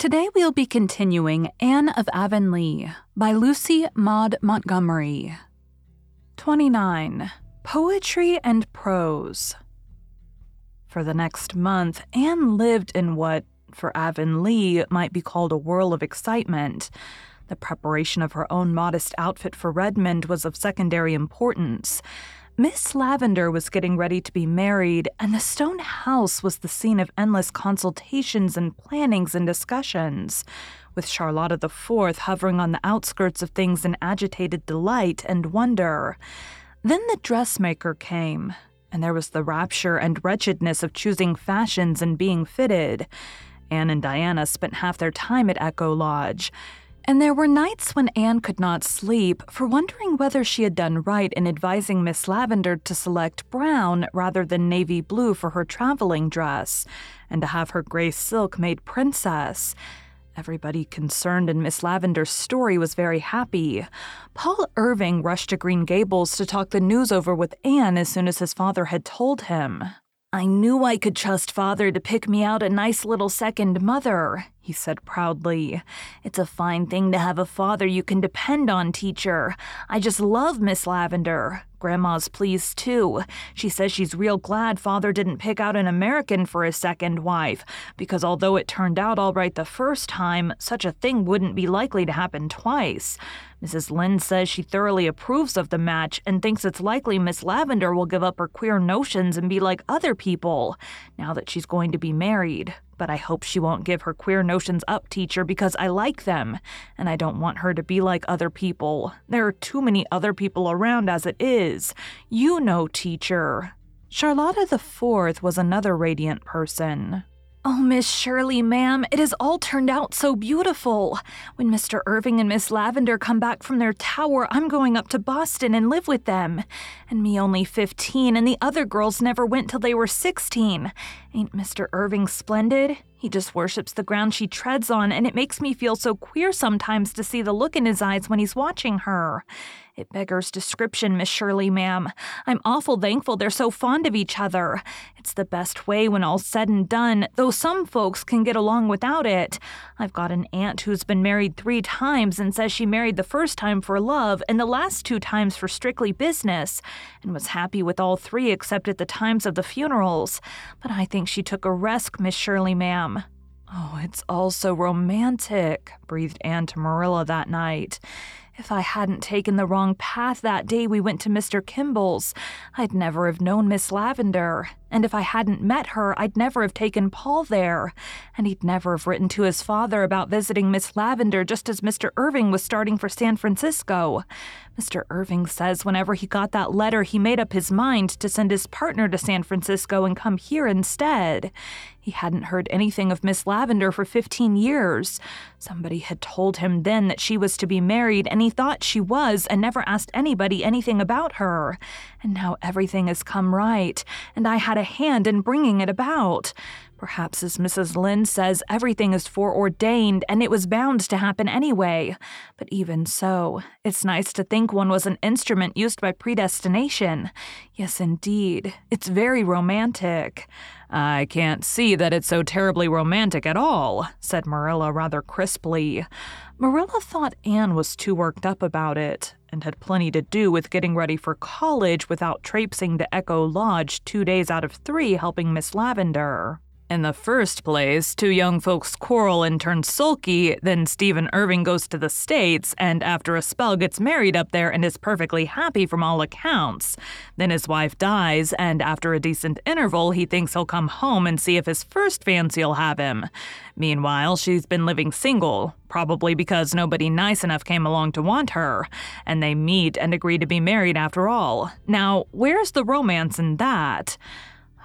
Today we'll be continuing Anne of Avonlea by Lucy Maud Montgomery. 29. Poetry and Prose. For the next month, Anne lived in what, for Avonlea, might be called a whirl of excitement. The preparation of her own modest outfit for Redmond was of secondary importance. Miss Lavendar was getting ready to be married, and the stone house was the scene of endless consultations and plannings and discussions, with Charlotta the Fourth hovering on the outskirts of things in agitated delight and wonder. Then the dressmaker came, and there was the rapture and wretchedness of choosing fashions and being fitted. Anne and Diana spent half their time at Echo Lodge. And there were nights when Anne could not sleep for wondering whether she had done right in advising Miss Lavendar to select brown rather than navy blue for her traveling dress, and to have her gray silk made princess. Everybody concerned in Miss Lavendar's story was very happy. Paul Irving rushed to Green Gables to talk the news over with Anne as soon as his father had told him. I knew I could trust father to pick me out a nice little second mother, he said proudly. It's a fine thing to have a father you can depend on, teacher. I just love Miss Lavendar. Grandma's pleased too. She says she's real glad father didn't pick out an American for his second wife, because although it turned out all right the first time, such a thing wouldn't be likely to happen twice. Mrs. Lynde says she thoroughly approves of the match and thinks it's likely Miss Lavendar will give up her queer notions and be like other people, now that she's going to be married. But I hope she won't give her queer notions up, teacher, because I like them, and I don't want her to be like other people. There are too many other people around as it is. You know, teacher. Charlotta the Fourth was another radiant person. Oh, Miss Shirley, ma'am, it has all turned out so beautiful. When Mr. Irving and Miss Lavendar come back from their tower, I'm going up to Boston and live with them. And me only 15, and the other girls never went till they were 16. Ain't Mr. Irving splendid? He just worships the ground she treads on, and it makes me feel so queer sometimes to see the look in his eyes when he's watching her. It beggars description, Miss Shirley, ma'am. I'm awful thankful they're so fond of each other. It's the best way when all's said and done, though some folks can get along without it. I've got an aunt who's been married three times and says she married the first time for love and the last two times for strictly business, and was happy with all three except at the times of the funerals. But I think she took a risk, Miss Shirley, ma'am. Oh, it's all so romantic, breathed Anne to Marilla that night. If I hadn't taken the wrong path that day we went to Mr. Kimball's, I'd never have known Miss Lavendar. And if I hadn't met her, I'd never have taken Paul there. And he'd never have written to his father about visiting Miss Lavendar just as Mr. Irving was starting for San Francisco. Mr. Irving says whenever he got that letter, he made up his mind to send his partner to San Francisco and come here instead. He hadn't heard anything of Miss Lavendar for 15 years. Somebody had told him then that she was to be married, and he thought she was and never asked anybody anything about her. And now everything has come right, and I had a hand in bringing it about. Perhaps, as Mrs. Lynde says, everything is foreordained and it was bound to happen anyway. But even so, it's nice to think one was an instrument used by predestination. Yes, indeed. It's very romantic. I can't see that it's so terribly romantic at all, said Marilla rather crisply. Marilla thought Anne was too worked up about it and had plenty to do with getting ready for college without traipsing to Echo Lodge two days out of three helping Miss Lavendar. In the first place, two young folks quarrel and turn sulky, then Stephen Irving goes to the States and after a spell gets married up there and is perfectly happy from all accounts. Then his wife dies, and after a decent interval, he thinks he'll come home and see if his first fancy'll have him. Meanwhile, she's been living single, probably because nobody nice enough came along to want her, and they meet and agree to be married after all. Now, where's the romance in that?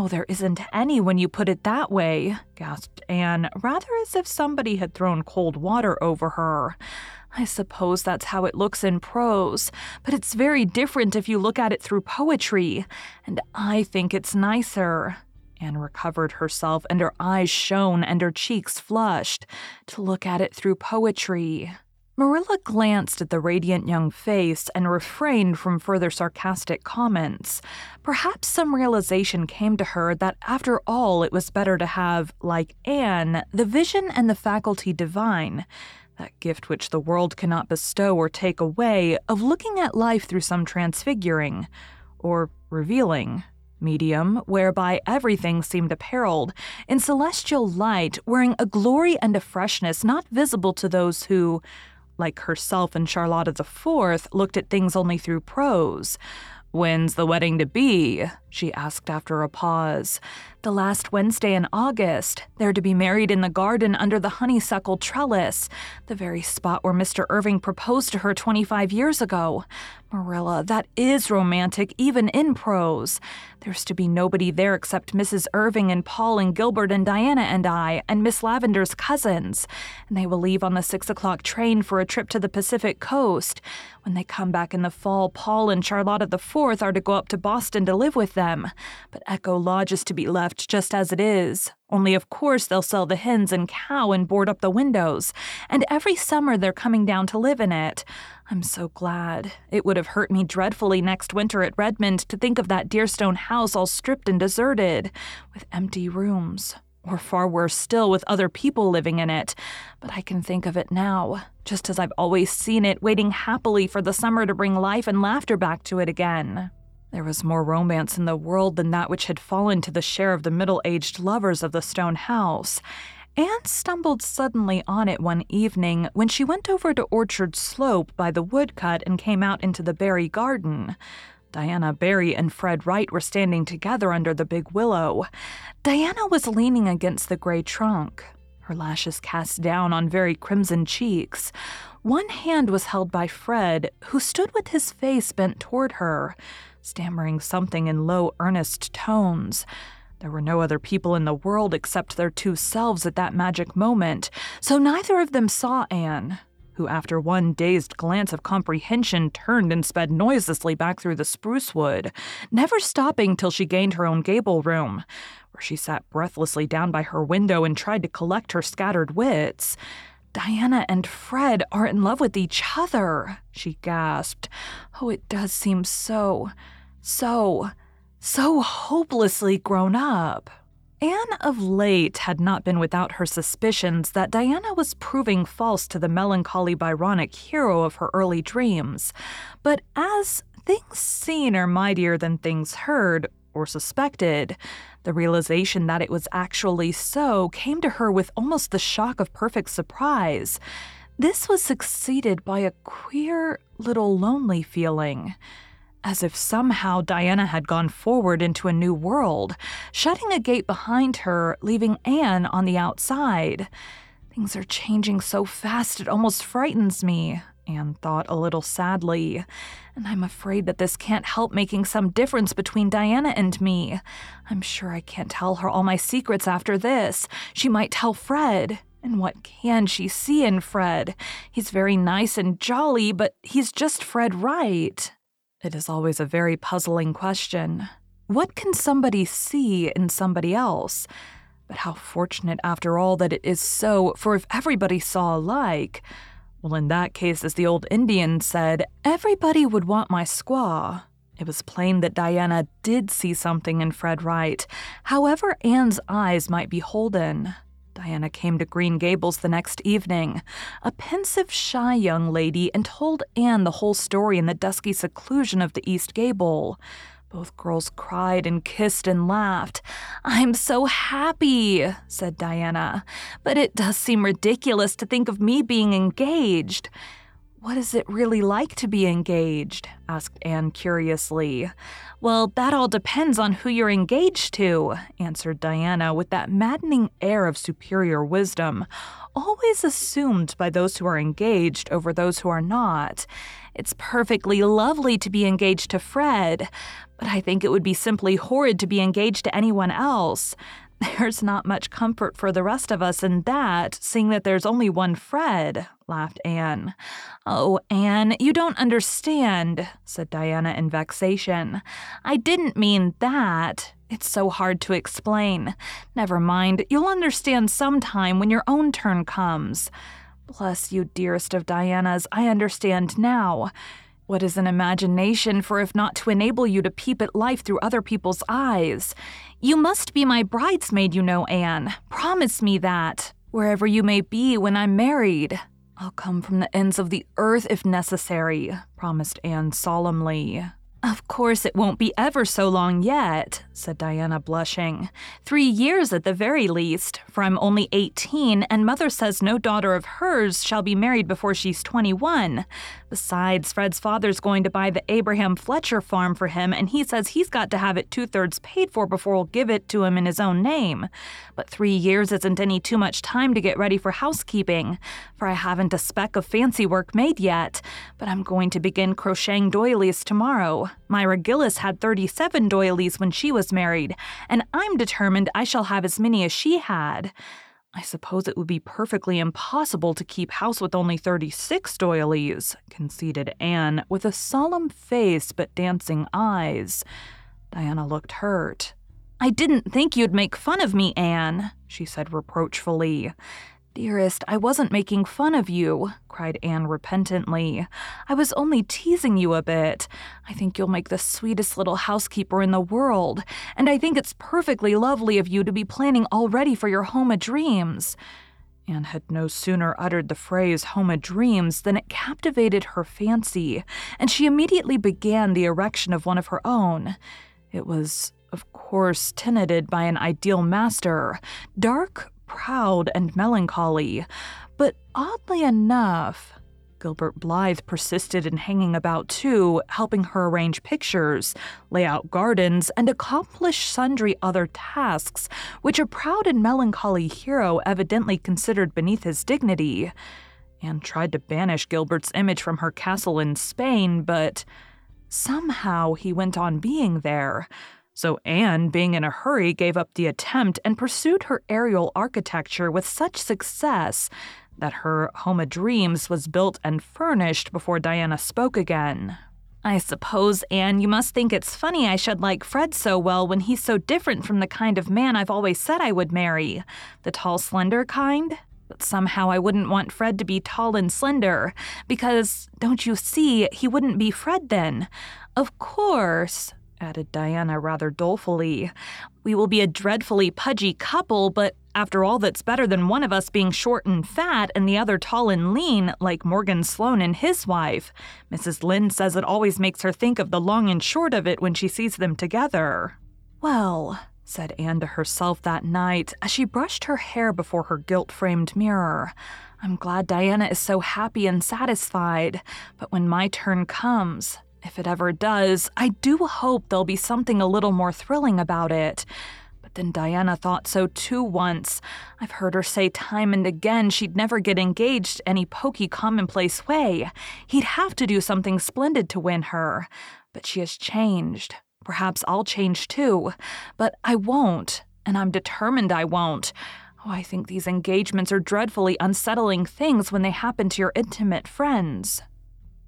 Oh, there isn't any when you put it that way, gasped Anne, rather as if somebody had thrown cold water over her. I suppose that's how it looks in prose, but it's very different if you look at it through poetry, and I think it's nicer. Anne recovered herself, and her eyes shone and her cheeks flushed. To look at it through poetry. Marilla glanced at the radiant young face and refrained from further sarcastic comments. Perhaps some realization came to her that after all it was better to have, like Anne, the vision and the faculty divine, that gift which the world cannot bestow or take away, of looking at life through some transfiguring, or revealing, medium whereby everything seemed apparelled in celestial light, wearing a glory and a freshness not visible to those who, like herself and Charlotta Fourth, looked at things only through prose. When's the wedding to be? she asked after a pause. The last Wednesday in August. They're to be married in the garden under the honeysuckle trellis, the very spot where Mr. Irving proposed to her 25 years ago. Marilla, that is romantic, even in prose. There's to be nobody there except Mrs. Irving and Paul and Gilbert and Diana and I, and Miss Lavendar's cousins. And they will leave on the six o'clock train for a trip to the Pacific coast. When they come back in the fall, Paul and Charlotta the Fourth are to go up to Boston to live with them. But Echo Lodge is to be left just as it is. Only, of course, they'll sell the hens and cow and board up the windows. And every summer they're coming down to live in it. I'm so glad. It would have hurt me dreadfully next winter at Redmond to think of that dear stone house all stripped and deserted, with empty rooms. Or far worse still, with other people living in it. But I can think of it now, just as I've always seen it, waiting happily for the summer to bring life and laughter back to it again. There was more romance in the world than that which had fallen to the share of the middle aged lovers of the stone house. Anne stumbled suddenly on it one evening when she went over to Orchard Slope by the woodcut and came out into the Barry garden. Diana Barry and Fred Wright were standing together under the big willow. Diana was leaning against the gray trunk, her lashes cast down on very crimson cheeks. One hand was held by Fred, who stood with his face bent toward her stammering something in low, earnest tones. There were no other people in the world except their two selves at that magic moment, so neither of them saw Anne, who, after one dazed glance of comprehension, turned and sped noiselessly back through the spruce wood, never stopping till she gained her own gable room, where she sat breathlessly down by her window and tried to collect her scattered wits. Diana and Fred are in love with each other, she gasped. Oh, it does seem so so, so hopelessly grown up. Anne of late had not been without her suspicions that Diana was proving false to the melancholy Byronic hero of her early dreams. But as things seen are mightier than things heard or suspected, the realization that it was actually so came to her with almost the shock of perfect surprise. This was succeeded by a queer little lonely feeling as if somehow Diana had gone forward into a new world, shutting a gate behind her, leaving Anne on the outside. Things are changing so fast it almost frightens me, Anne thought a little sadly. And I'm afraid that this can't help making some difference between Diana and me. I'm sure I can't tell her all my secrets after this. She might tell Fred. And what can she see in Fred? He's very nice and jolly, but he's just Fred Wright. It is always a very puzzling question. What can somebody see in somebody else? But how fortunate, after all, that it is so, for if everybody saw alike, well, in that case, as the old Indian said, everybody would want my squaw. It was plain that Diana did see something in Fred Wright, however Anne's eyes might be holden. Diana came to Green Gables the next evening, a pensive, shy young lady, and told Anne the whole story in the dusky seclusion of the East Gable. Both girls cried and kissed and laughed. I'm so happy, said Diana, but it does seem ridiculous to think of me being engaged. What is it really like to be engaged? asked Anne curiously. Well, that all depends on who you're engaged to, answered Diana with that maddening air of superior wisdom, always assumed by those who are engaged over those who are not. It's perfectly lovely to be engaged to Fred, but I think it would be simply horrid to be engaged to anyone else. There's not much comfort for the rest of us in that, seeing that there's only one Fred, laughed Anne. Oh, Anne, you don't understand, said Diana in vexation. I didn't mean that. It's so hard to explain. Never mind, you'll understand sometime when your own turn comes. Bless you, dearest of Dianas, I understand now. What is an imagination for if not to enable you to peep at life through other people's eyes? You must be my bridesmaid, you know, Anne. Promise me that, wherever you may be when I'm married. I'll come from the ends of the earth if necessary, promised Anne solemnly. Of course, it won't be ever so long yet, said Diana, blushing. Three years at the very least, for I'm only 18, and Mother says no daughter of hers shall be married before she's 21. Besides, Fred's father's going to buy the Abraham Fletcher farm for him, and he says he's got to have it two thirds paid for before we'll give it to him in his own name. But three years isn't any too much time to get ready for housekeeping, for I haven't a speck of fancy work made yet. But I'm going to begin crocheting doilies tomorrow. Myra Gillis had 37 doilies when she was married, and I'm determined I shall have as many as she had. I suppose it would be perfectly impossible to keep house with only 36 doilies, conceded Anne, with a solemn face but dancing eyes. Diana looked hurt. I didn't think you'd make fun of me, Anne, she said reproachfully. Dearest, I wasn't making fun of you, cried Anne repentantly. I was only teasing you a bit. I think you'll make the sweetest little housekeeper in the world, and I think it's perfectly lovely of you to be planning already for your home of dreams. Anne had no sooner uttered the phrase home of dreams than it captivated her fancy, and she immediately began the erection of one of her own. It was, of course, tenanted by an ideal master, dark, proud and melancholy. But oddly enough, Gilbert Blythe persisted in hanging about too, helping her arrange pictures, lay out gardens, and accomplish sundry other tasks which a proud and melancholy hero evidently considered beneath his dignity. Anne tried to banish Gilbert's image from her castle in Spain, but somehow he went on being there, so Anne, being in a hurry, gave up the attempt and pursued her aerial architecture with such success that her home of dreams was built and furnished before Diana spoke again. I suppose, Anne, you must think it's funny I should like Fred so well when he's so different from the kind of man I've always said I would marry. The tall, slender kind? But somehow I wouldn't want Fred to be tall and slender, because, don't you see, he wouldn't be Fred then. Of course, added Diana rather dolefully. We will be a dreadfully pudgy couple, but after all, that's better than one of us being short and fat and the other tall and lean, like Morgan Sloane and his wife. Mrs. Lynde says it always makes her think of the long and short of it when she sees them together. Well, said Anne to herself that night as she brushed her hair before her gilt framed mirror. I'm glad Diana is so happy and satisfied, but when my turn comes, if it ever does, I do hope there'll be something a little more thrilling about it. But then Diana thought so too once. I've heard her say time and again she'd never get engaged any pokey, commonplace way. He'd have to do something splendid to win her. But she has changed. Perhaps I'll change too. But I won't, and I'm determined I won't. Oh, I think these engagements are dreadfully unsettling things when they happen to your intimate friends.